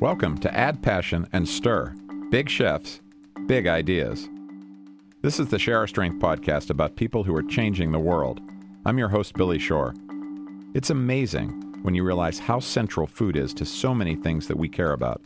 Welcome to Add Passion and Stir Big Chefs, Big Ideas. This is the Share Our Strength podcast about people who are changing the world. I'm your host, Billy Shore. It's amazing when you realize how central food is to so many things that we care about.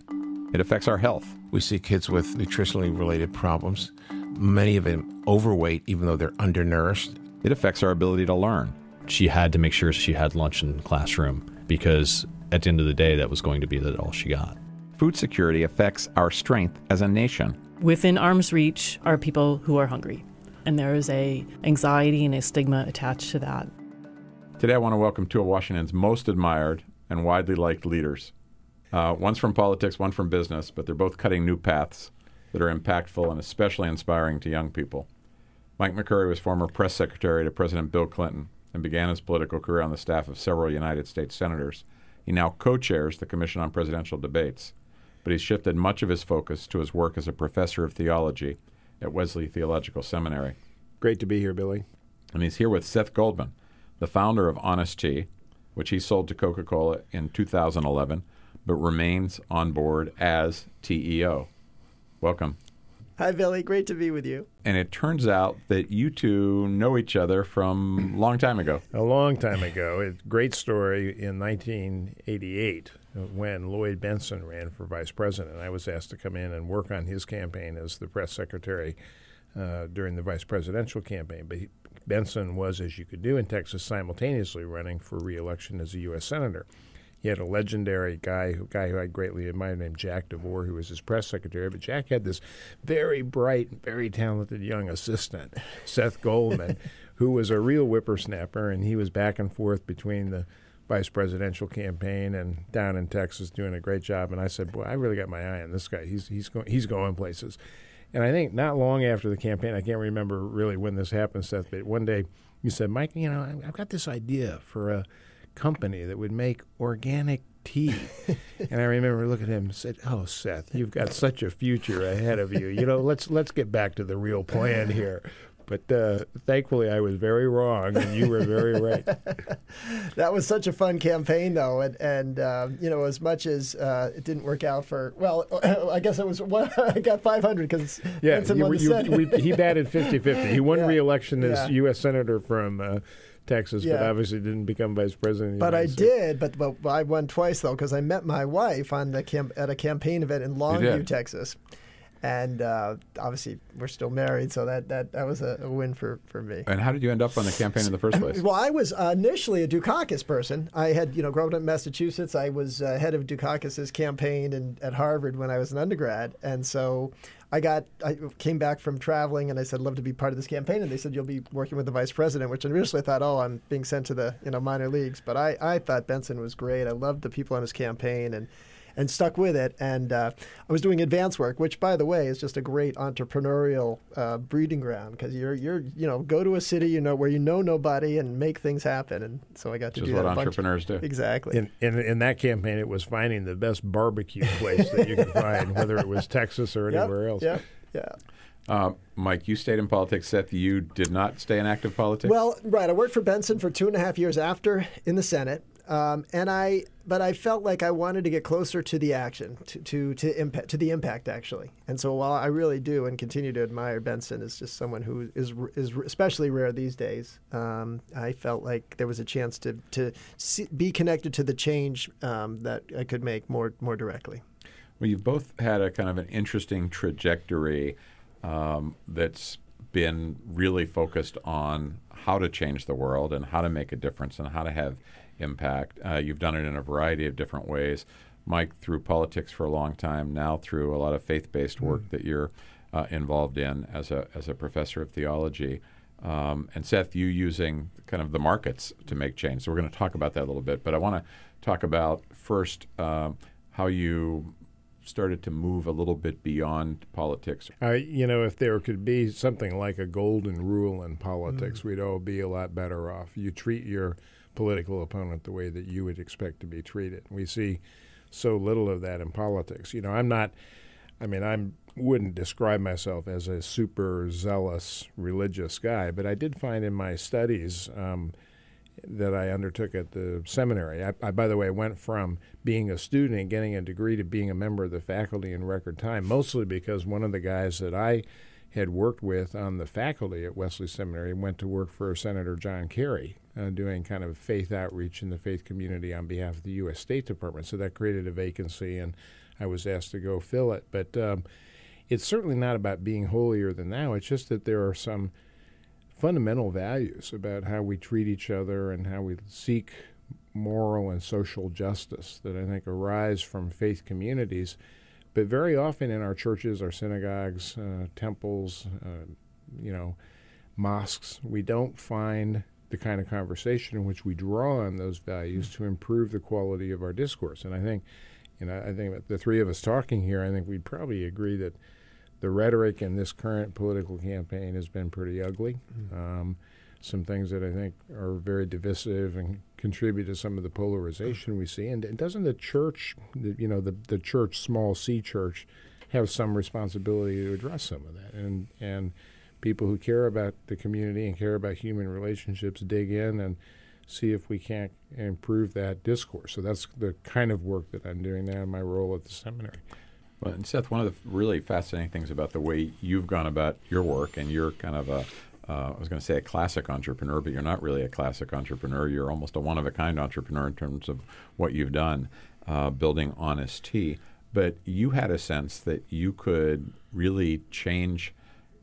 It affects our health. We see kids with nutritionally related problems, many of them overweight, even though they're undernourished. It affects our ability to learn. She had to make sure she had lunch in the classroom because at the end of the day, that was going to be that all she got. Food security affects our strength as a nation. Within arm's reach are people who are hungry, and there is a anxiety and a stigma attached to that. Today, I want to welcome two of Washington's most admired and widely liked leaders. Uh, one's from politics, one from business, but they're both cutting new paths that are impactful and especially inspiring to young people. Mike McCurry was former press secretary to President Bill Clinton and began his political career on the staff of several United States senators. He now co chairs the Commission on Presidential Debates, but he's shifted much of his focus to his work as a professor of theology at Wesley Theological Seminary. Great to be here, Billy. And he's here with Seth Goldman, the founder of Honest Tea, which he sold to Coca Cola in 2011, but remains on board as TEO. Welcome. Hi, Billy. Great to be with you. And it turns out that you two know each other from a long time ago. A long time ago. A great story in 1988 when Lloyd Bentsen ran for vice president. I was asked to come in and work on his campaign as the press secretary uh, during the vice presidential campaign. But he, Bentsen was, as you could do in Texas, simultaneously running for reelection as a U.S. senator. He had a legendary guy, a guy who I greatly admired, named Jack DeVore, who was his press secretary. But Jack had this very bright, very talented young assistant, Seth Goldman, who was a real whippersnapper, and he was back and forth between the vice presidential campaign and down in Texas doing a great job. And I said, "Boy, I really got my eye on this guy. He's he's going he's going places." And I think not long after the campaign, I can't remember really when this happened, Seth, but one day you said, "Mike, you know, I've got this idea for a." company that would make organic tea. and I remember looking at him and said, "Oh, Seth, you've got such a future ahead of you. You know, let's let's get back to the real plan here." But uh, thankfully, I was very wrong, and you were very right. that was such a fun campaign, though, and and uh, you know, as much as uh, it didn't work out for well, I guess it was one, I got 500 because yeah, you, you, we, he batted 50-50. He won yeah, re-election as yeah. U.S. senator from uh, Texas, yeah. but obviously didn't become vice president. But I States. did. But, but I won twice though because I met my wife on the camp, at a campaign event in Longview, Texas, and uh, obviously we're still married, so that that, that was a, a, win for, for me. And how did you end up on the campaign in the first place? well, I was uh, initially a Dukakis person. I had you know grown up in Massachusetts. I was uh, head of Dukakis's campaign in, at Harvard when I was an undergrad, and so I got I came back from traveling and I said, I'd love to be part of this campaign. And they said, You'll be working with the vice president, which initially I thought, Oh, I'm being sent to the you know minor leagues. But I, I thought Bentsen was great. I loved the people on his campaign and and stuck with it. And uh, I was doing advance work, which, by the way, is just a great entrepreneurial uh, breeding ground because you're you're you know go to a city you know where you know nobody and make things happen. And so I got to Which do is that. what entrepreneurs do. Exactly. In, in, in that campaign, it was finding the best barbecue place that you could find, whether it was Texas or anywhere yep, else. Yeah. Yeah. Uh, Mike, you stayed in politics. Seth, you did not stay in active politics. Well, right. I worked for Bentsen for two and a half years after in the Senate, um, and I, but I felt like I wanted to get closer to the action, to to to impact, to the impact actually. And so, while I really do and continue to admire Bentsen as just someone who is is especially rare these days, um, I felt like there was a chance to to see, be connected to the change um, that I could make more more directly. Well, you've both had a kind of an interesting trajectory um, that's been really focused on how to change the world and how to make a difference and how to have impact. Uh, you've done it in a variety of different ways. Mike, through politics for a long time, now through a lot of faith based work mm. that you're uh, involved in as a, as a professor of theology. Um, and Seth, you using kind of the markets to make change. So we're going to talk about that a little bit. But I want to talk about first uh, how you started to move a little bit beyond politics. Uh, you know, if there could be something like a golden rule in politics, mm. we'd all be a lot better off. You treat your political opponent the way that you would expect to be treated. We see so little of that in politics. You know, I'm not. I mean, I wouldn't describe myself as a super zealous religious guy, but I did find in my studies. Um, that I undertook at the seminary. I, I, by the way, went from being a student and getting a degree to being a member of the faculty in record time, mostly because one of the guys that I had worked with on the faculty at Wesley Seminary went to work for Senator John Kerry, uh, doing kind of faith outreach in the faith community on behalf of the U.S. State Department. So that created a vacancy, and I was asked to go fill it. But um, it's certainly not about being holier than thou. It's just that there are some fundamental values about how we treat each other and how we seek moral and social justice that I think arise from faith communities. But very often in our churches, our synagogues, uh, temples, uh, you know, mosques, we don't find the kind of conversation in which we draw on those values to improve the quality of our discourse. And I think, you know, I think the three of us talking here, I think we'd probably agree that the rhetoric in this current political campaign has been pretty ugly. Mm-hmm. Um, some things that I think are very divisive and contribute to some of the polarization we see. And, and doesn't the church, the, you know, the, the church, small c church, have some responsibility to address some of that? And, and people who care about the community and care about human relationships dig in and see if we can't improve that discourse. So that's the kind of work that I'm doing now in my role at the seminary. Well, and Seth, one of the really fascinating things about the way you've gone about your work, and you're kind of a, uh, I was going to say a classic entrepreneur, but you're not really a classic entrepreneur. You're almost a one of a kind entrepreneur in terms of what you've done, uh, building Honest Tea. But you had a sense that you could really change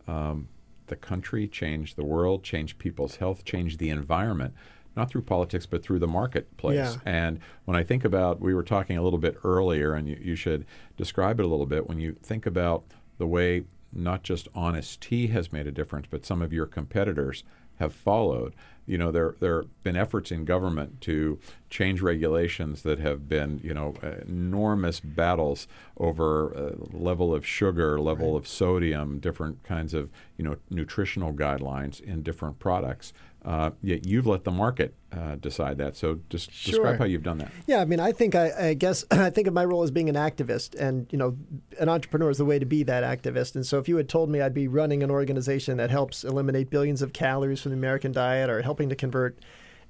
um, the country, change the world, change people's health, change the environment not through politics, but through the marketplace. Yeah. And when I think about, we were talking a little bit earlier, and you, you should describe it a little bit. When you think about the way not just Honest Tea has made a difference, but some of your competitors have followed. You know, there there have been efforts in government to change regulations that have been, you know, enormous battles over uh, level of sugar, level right. of sodium, different kinds of, you know, nutritional guidelines in different products. Uh, yet you've let the market uh, decide that. So just sure. describe how you've done that. Yeah, I mean, I think I, I, guess I think of my role as being an activist, and you know, an entrepreneur is the way to be that activist. And so, if you had told me I'd be running an organization that helps eliminate billions of calories from the American diet, or helping to convert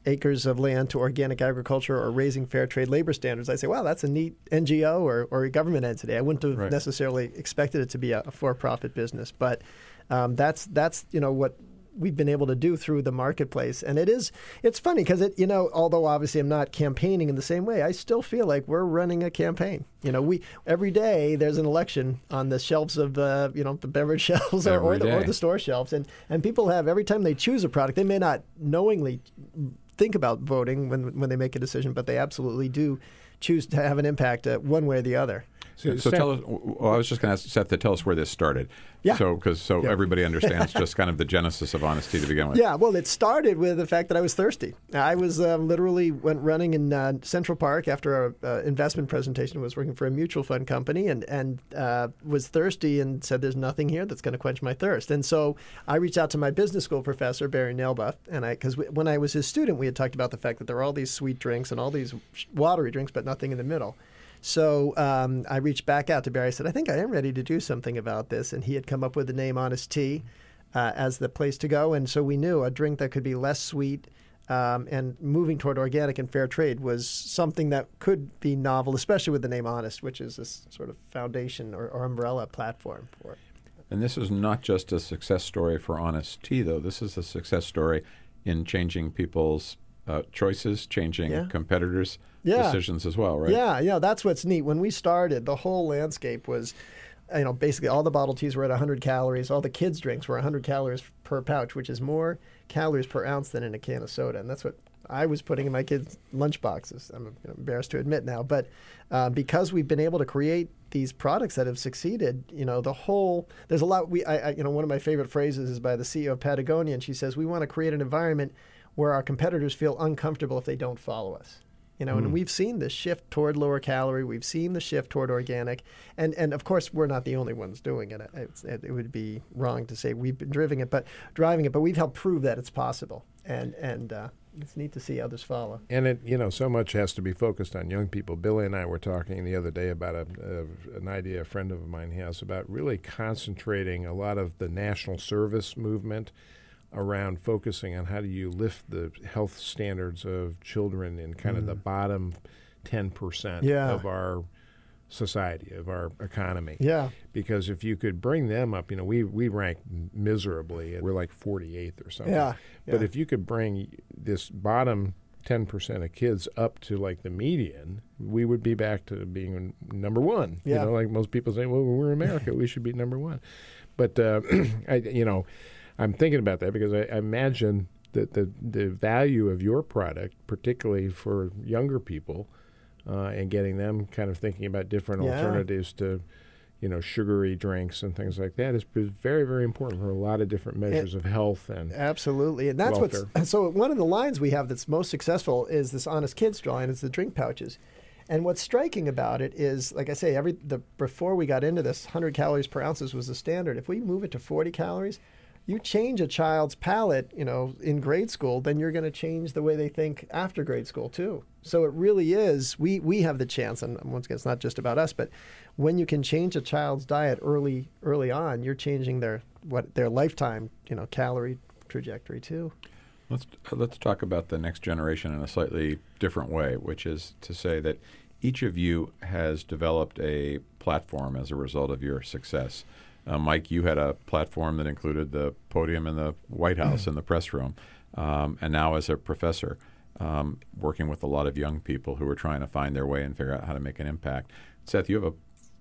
acres of land to organic agriculture, or raising fair trade labor standards, I'd say, wow, that's a neat NGO or, or a government entity. I wouldn't have right. necessarily expected it to be a, a for-profit business, but um, that's that's you know what we've been able to do through the marketplace. And it is it's funny because it you know although obviously I'm not campaigning in the same way, I still feel like we're running a campaign. You know, we every day there's an election on the shelves of the you know the beverage shelves or, or, the, or the store shelves, and and people have every time they choose a product, they may not knowingly think about voting when when they make a decision, but they absolutely do choose to have an impact uh, one way or the other. So, so tell us. Well, I was just going to ask Seth to tell us where this started. Yeah. So because so yeah. everybody understands just kind of the genesis of Honest Tea to begin with. Yeah. Well, it started with the fact that I was thirsty. I was uh, literally went running in uh, Central Park after an uh, investment presentation. Was working for a mutual fund company and and uh, was thirsty and said, "There's nothing here that's going to quench my thirst." And so I reached out to my business school professor Barry Nalebuff, and I because when I was his student, we had talked about the fact that there were all these sweet drinks and all these watery drinks, but nothing in the middle. So um, I reached back out to Barry. I said, I think I am ready to do something about this. And he had come up with the name Honest Tea uh, as the place to go. And so we knew a drink that could be less sweet um, and moving toward organic and fair trade was something that could be novel, especially with the name Honest, which is this sort of foundation or, or umbrella platform for it. And this is not just a success story for Honest Tea, though. This is a success story in changing people's uh, choices, changing yeah. competitors' yeah. decisions as well, right? Yeah, yeah, that's what's neat. When we started, the whole landscape was, you know, basically all the bottle teas were at 100 calories. All the kids' drinks were 100 calories per pouch, which is more calories per ounce than in a can of soda, and that's what I was putting in my kids' lunch boxes. I'm embarrassed to admit now, but uh, because we've been able to create these products that have succeeded, you know, the whole there's a lot. We, I, I, you know, one of my favorite phrases is by the CEO of Patagonia, and she says, "We want to create an environment where our competitors feel uncomfortable if they don't follow us. You know, mm. and we've seen the shift toward lower calorie. We've seen the shift toward organic, and and of course we're not the only ones doing it. it. it. would be wrong to say we've been driving it, but driving it, but we've helped prove that it's possible, and and uh, it's neat to see others follow. And it, you know, so much has to be focused on young people. Billy and I were talking the other day about a, a, an idea a friend of mine has about really concentrating a lot of the national service movement around focusing on how do you lift the health standards of children in kind of the bottom 10% Yeah. of our society, of our economy. Yeah. Because if you could bring them up, you know, we, we rank miserably. We're like 48th or something. Yeah, But if you could bring this bottom 10% of kids up to like the median, we would be back to being number one. Yeah. You know, like most people say, well, we're America. we should be number one. But, uh, I, you know, I'm thinking about that because I, I imagine that the, the value of your product, particularly for younger people, uh, and getting them kind of thinking about different Yeah. alternatives to, you know, sugary drinks and things like that is, is very, very important for a lot of different measures of health and Absolutely, and that's Welfare. what's so. One of the lines we have that's most successful is this Honest Kids drawing. It's the drink pouches, and what's striking about it is, like I say, every the before we got into this, 100 calories per ounces was the standard. If we move it to 40 calories, you change a child's palate, you know, in grade school, then you're going to change the way they think after grade school too. So it really is. We we have the chance, and once again, it's not just about us, but when you can change a child's diet early early on, you're changing their what their lifetime, you know, calorie trajectory too. Let's let's talk about the next generation in a slightly different way, which is to say that each of you has developed a platform as a result of your success. Uh, Mike, you had a platform that included the podium in the White House and the press room, um, and now as a professor, um, working with a lot of young people who are trying to find their way and figure out how to make an impact. Seth, you have a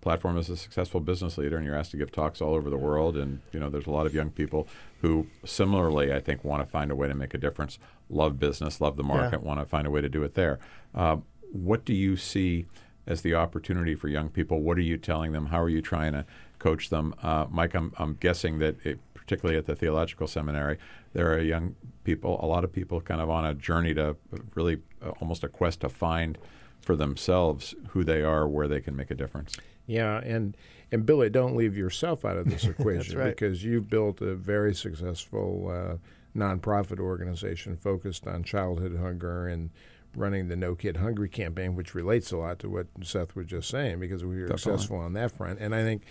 platform as a successful business leader and you're asked to give talks all over the world and you know there's a lot of young people who similarly i think want to find a way to make a difference love business love the market want to find a way to do it there uh, what do you see as the opportunity for young people. What are you telling them? How are you trying to coach them? Uh, mike I'm, I'm guessing that it, particularly at the theological seminary there are young people a lot of people kind of on a journey to really uh, almost a quest to find for themselves who they are where they can make a difference. Yeah, and and Billy, don't leave yourself out of this equation right. because you've built a very successful uh, nonprofit organization focused on childhood hunger and running the No Kid Hungry campaign, which relates a lot to what Seth was just saying because we were Definitely. successful on that front. And I think,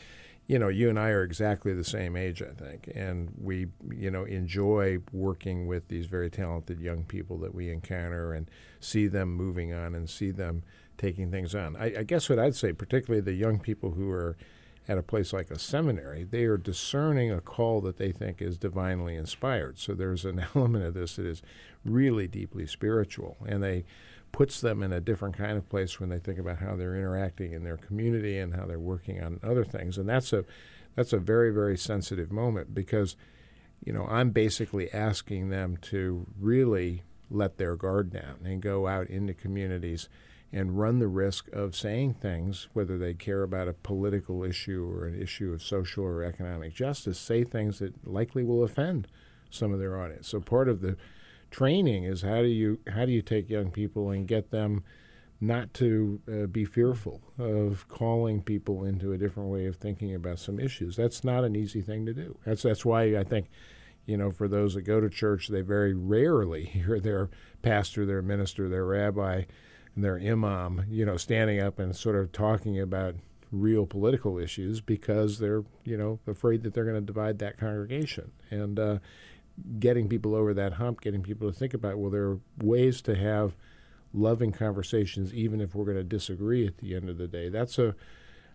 you know, you and I are exactly the same age, I think, and we, you know, enjoy working with these very talented young people that we encounter and see them moving on and see them taking things on. I, I guess what I'd say, particularly the young people who are at a place like a seminary, they are discerning a call that they think is divinely inspired. So there's an element of this that is really deeply spiritual, and they puts them in a different kind of place when they think about how they're interacting in their community and how they're working on other things. And that's a that's a very very sensitive moment because you know I'm basically asking them to really let their guard down and go out into communities and run the risk of saying things, whether they care about a political issue or an issue of social or economic justice, say things that likely will offend some of their audience. So part of the training is how do you how do you take young people and get them not to uh, be fearful of calling people into a different way of thinking about some issues. That's not an easy thing to do. That's that's why I think you know, for those that go to church, they very rarely hear their pastor, their minister, their rabbi, and their imam, you know, standing up and sort of talking about real political issues because they're, you know, afraid that they're going to divide that congregation. And uh, getting people over that hump, getting people to think about, well, there are ways to have loving conversations, even if we're going to disagree at the end of the day. That's a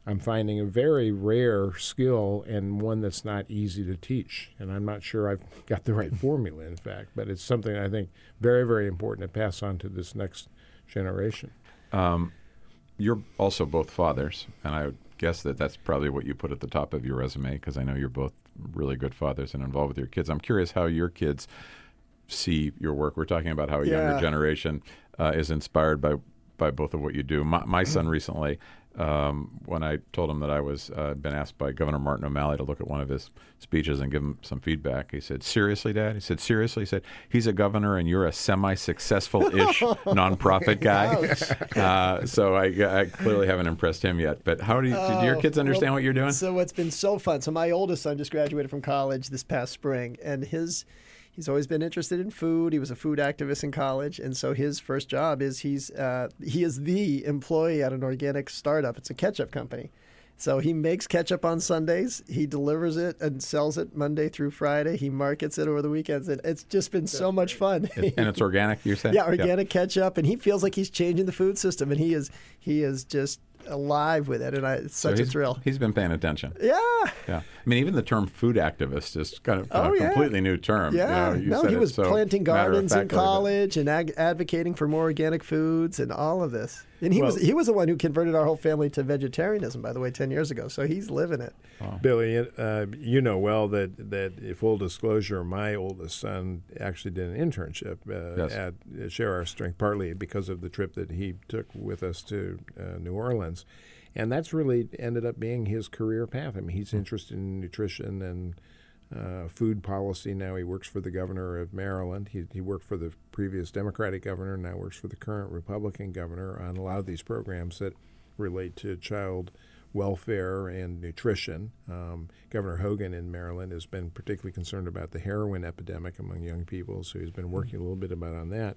I'm finding a very rare skill and one that's not easy to teach. And I'm not sure I've got the right formula, in fact, but it's something I think very, very important to pass on to this next generation. Um, you're also both fathers, and I would guess that that's probably what you put at the top of your resume because I know you're both really good fathers and involved with your kids. I'm curious how your kids see your work. We're talking about how a Yeah. younger generation uh, is inspired by by both of what you do. My, my son recently, um, when I told him that I was uh, been asked by Governor Martin O'Malley to look at one of his speeches and give him some feedback, he said, "Seriously, Dad?" He said, "Seriously?" He said, "He's a governor, and you're a semi-successful-ish nonprofit guy." Uh, so I, I clearly haven't impressed him yet. But how do, you, do your Oh, kids understand well, what you're doing? So it's been so fun. So my oldest son just graduated from college this past spring, and his he's always been interested in food. He was a food activist in college, and so his first job is he's uh, he is the employee at an organic startup. It's a ketchup company. So he makes ketchup on Sundays. He delivers it and sells it Monday through Friday. He markets it over the weekends. And it's just been so much fun. and it's organic. You're saying? yeah, organic ketchup, and he feels like he's changing the food system, and he is he is just alive with it, and I, it's So such a thrill. He's been paying attention. Yeah, Yeah, I mean, even the term "food activist" is kind of Oh, a yeah. completely new term. You yeah. know, you no, he was so planting gardens in but- college and ag- advocating for more organic foods and all of this. And he was he was the one who converted our whole family to vegetarianism, by the way, ten years ago. So he's living it. Billy, uh, you know well that that full disclosure, my oldest son actually did an internship uh, Yes. at uh, Share Our Strength, partly because of the trip that he took with us to uh, New Orleans, and that's really ended up being his career path. I mean, he's interested in nutrition and. Uh, food policy now. He works for the governor of Maryland. He, he worked for the previous Democratic governor, now works for the current Republican governor on a lot of these programs that relate to child welfare and nutrition. Um, Governor Hogan in Maryland has been particularly concerned about the heroin epidemic among young people, so he's been working a little bit about on that.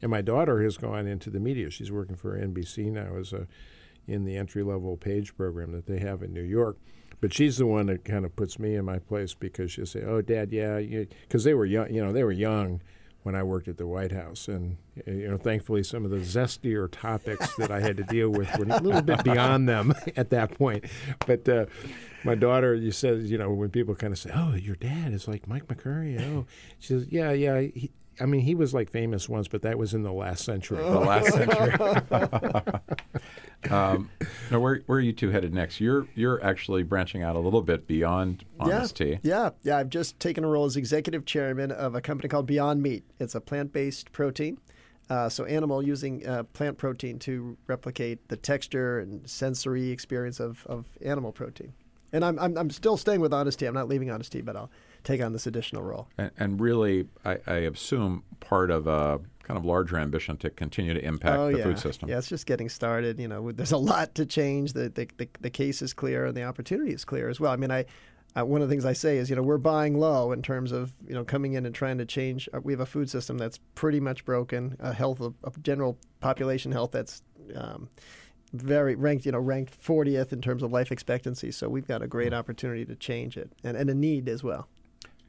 And my daughter has gone into the media. She's working for NBC now as a in the entry level page program that they have in New York. But she's the one that kind of puts me in my place because she'll say, "Oh, Dad, yeah," because they were young. You know, they were young when I worked at the White House, and you know, thankfully, some of the zestier topics that I had to deal with were a little bit beyond them at that point. But uh, my daughter, you said, you know, when people kind of say, "Oh, your dad is like Mike McCurry," oh, she says, "Yeah, yeah." He, I mean, he was like famous once, but that was in the last century. the last century. um, now, where where are you two headed next? You're you're actually branching out a little bit beyond Honest yeah, yeah, yeah. I've just taken a role as executive chairman of a company called Beyond Meat. It's a plant-based protein. Uh, so animal using uh, plant protein to replicate the texture and sensory experience of, of animal protein. And I'm, I'm, I'm still staying with Honest Tea. I'm not leaving honesty, Tea, but I'll take on this additional role. And, and really, I, I assume part of a kind of larger ambition to continue to impact oh, the yeah. food system. Yeah, it's just getting started. You know, there's a lot to change. The, the, the, the case is clear and the opportunity is clear as well. I mean, I, uh, one of the things I say is, you know, we're buying low in terms of, you know, coming in and trying to change. Uh, we have a food system that's pretty much broken, a health of, of general population health that's um, very ranked, you know, ranked 40th in terms of life expectancy. So we've got a Hmm. great opportunity to change it and, and a need as well.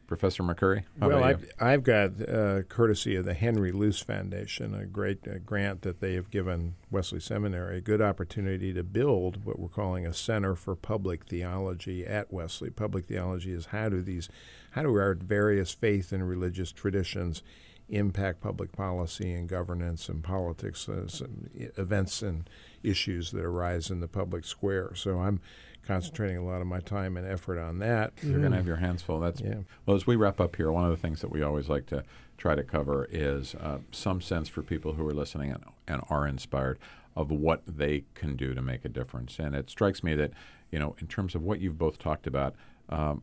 Professor McCurry, how well. I've, I've got uh, courtesy of the Henry Luce Foundation, a great uh, grant that they have given Wesley Seminary, a good opportunity to build what we're calling a Center for Public Theology at Wesley. Public theology is how do these, how do our various faith and religious traditions impact public policy and governance and politics, uh, some events and issues that arise in the public square. So I'm concentrating a lot of my time and effort on that. You're going to have your hands full. That's Yeah. well. As we wrap up here, one of the things that we always like to try to cover is uh, some sense for people who are listening and, and are inspired of what they can do to make a difference. And it strikes me that you know, in terms of what you've both talked about, um,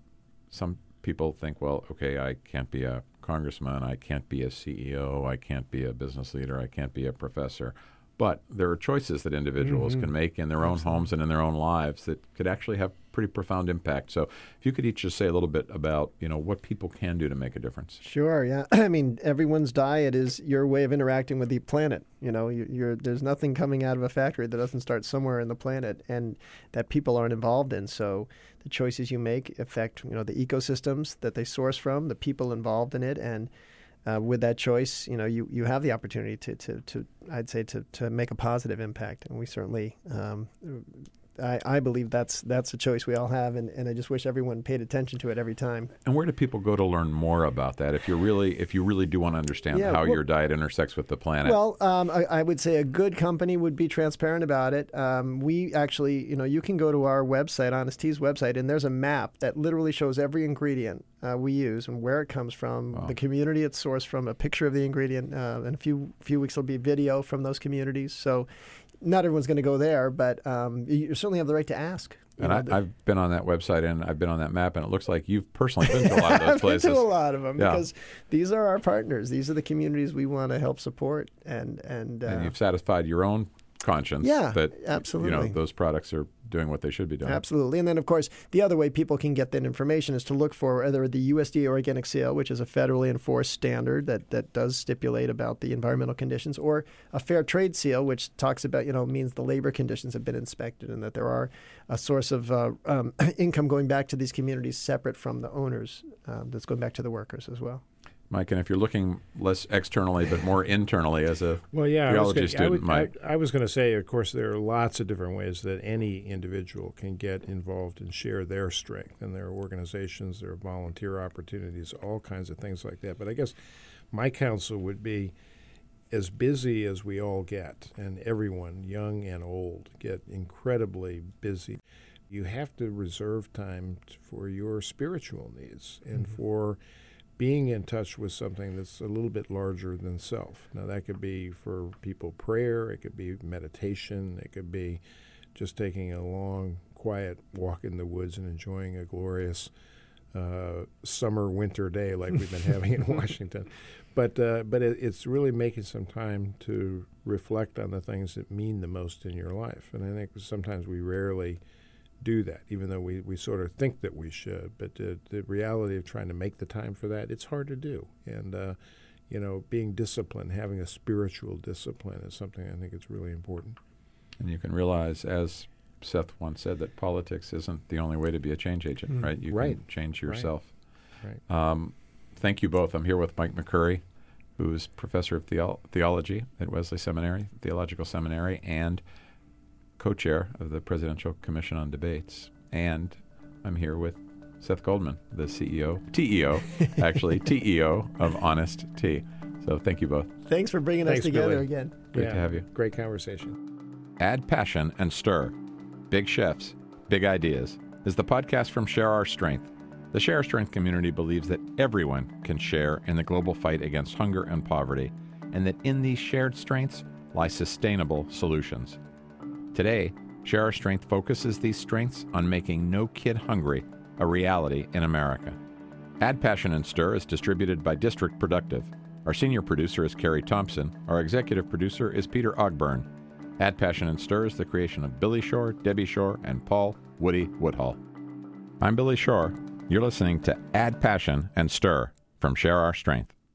some people think, well, okay, I can't be a congressman, I can't be a CEO, I can't be a business leader, I can't be a professor. But there are choices that individuals mm-hmm. can make in their own homes and in their own lives that could actually have pretty profound impact. So, if you could each just say a little bit about, you know, what people can do to make a difference. Sure. Yeah. I mean, everyone's diet is your way of interacting with the planet. You know, you, you're, there's nothing coming out of a factory that doesn't start somewhere in the planet, and that people aren't involved in. So the choices you make affect, you know, the ecosystems that they source from, the people involved in it, and uh, with that choice, you know, you, you have the opportunity to, to, to I'd say, to, to make a positive impact. And we certainly, um, I, I believe that's that's a choice we all have, and, and I just wish everyone paid attention to it every time. And where do people go to learn more about that? If you really, if you really do want to understand Yeah, how well- your diet intersects with the planet, Well, um, I, I would say a good company would be transparent about it. Um, we actually, you know, you can go to our website, Honest Tea's website, and there's a map that literally shows every ingredient uh, we use and where it comes from, the community it's sourced from, a picture of the ingredient, uh, and a few few weeks will be video from those communities. So, not everyone's going to go there, but um, you certainly have the right to ask. and know, I, the- I've been on that website and I've been on that map, and it looks like you've personally been to a lot of those I've been places. to a lot of them Yeah. because these are our partners. These are the communities we want to help support, and and, uh, and you've satisfied your own conscience Yeah, that you know absolutely. those products are doing what they should be doing. Absolutely. And then, of course, the other way people can get that information is to look for either the USDA organic seal, which is a federally enforced standard that, that does stipulate about the environmental conditions, or a fair trade seal, which talks about, you know, means the labor conditions have been inspected and that there are a source of uh, um, income going back to these communities separate from the owners um, that's going back to the workers as well. Mike, and if you're looking less externally but more internally as a Well, yeah, I was, theology gonna, I, student, would, Mike, I, I was going to say, of course, there are lots of different ways that any individual can get involved and share their strength, and there are organizations, there are volunteer opportunities, all kinds of things like that. But I guess my counsel would be, as busy as we all get, and everyone, young and old, get incredibly busy. You have to reserve time for your spiritual needs and mm-hmm. for being in touch with something that's a little bit larger than self. Now, that could be for people prayer, it could be meditation, it could be just taking a long, quiet walk in the woods and enjoying a glorious uh, summer winter day like we've been having in Washington. But uh, but it, it's really making some time to reflect on the things that mean the most in your life. And I think sometimes we rarely do that, even though we, we sort of think that we should. But the, the reality of trying to make the time for that, it's hard to do. And, uh, you know, being disciplined, having a spiritual discipline is something I think is really important. and you can realize, as Seth once said, that politics isn't the only way to be a change agent, right? You Right. can change yourself. Right. Um, thank you both. I'm here with Mike McCurry, who's professor of theo- theology at Wesley Seminary, Theological Seminary, and co-chair of the Presidential Commission on Debates. And I'm here with Seth Goldman, the CEO, TEO, actually TEO of Honest Tea. So thank you both. Thanks for bringing Thanks, us together Billy. again. Great yeah, to have you. Great conversation. Add passion and stir. Big chefs, big ideas is the podcast from Share Our Strength. The Share Our Strength community believes that everyone can share in the global fight against hunger and poverty, and that in these shared strengths lie sustainable solutions. Today, Share Our Strength focuses these strengths on making No Kid Hungry a reality in America. Add Passion and Stir is distributed by District Productive. Our senior producer is Carrie Thompson. Our executive producer is Peter Ogburn. Add Passion and Stir is the creation of Billy Shore, Debbie Shore, and Paul Woody Woodhull. I'm Billy Shore. You're listening to Add Passion and Stir from Share Our Strength.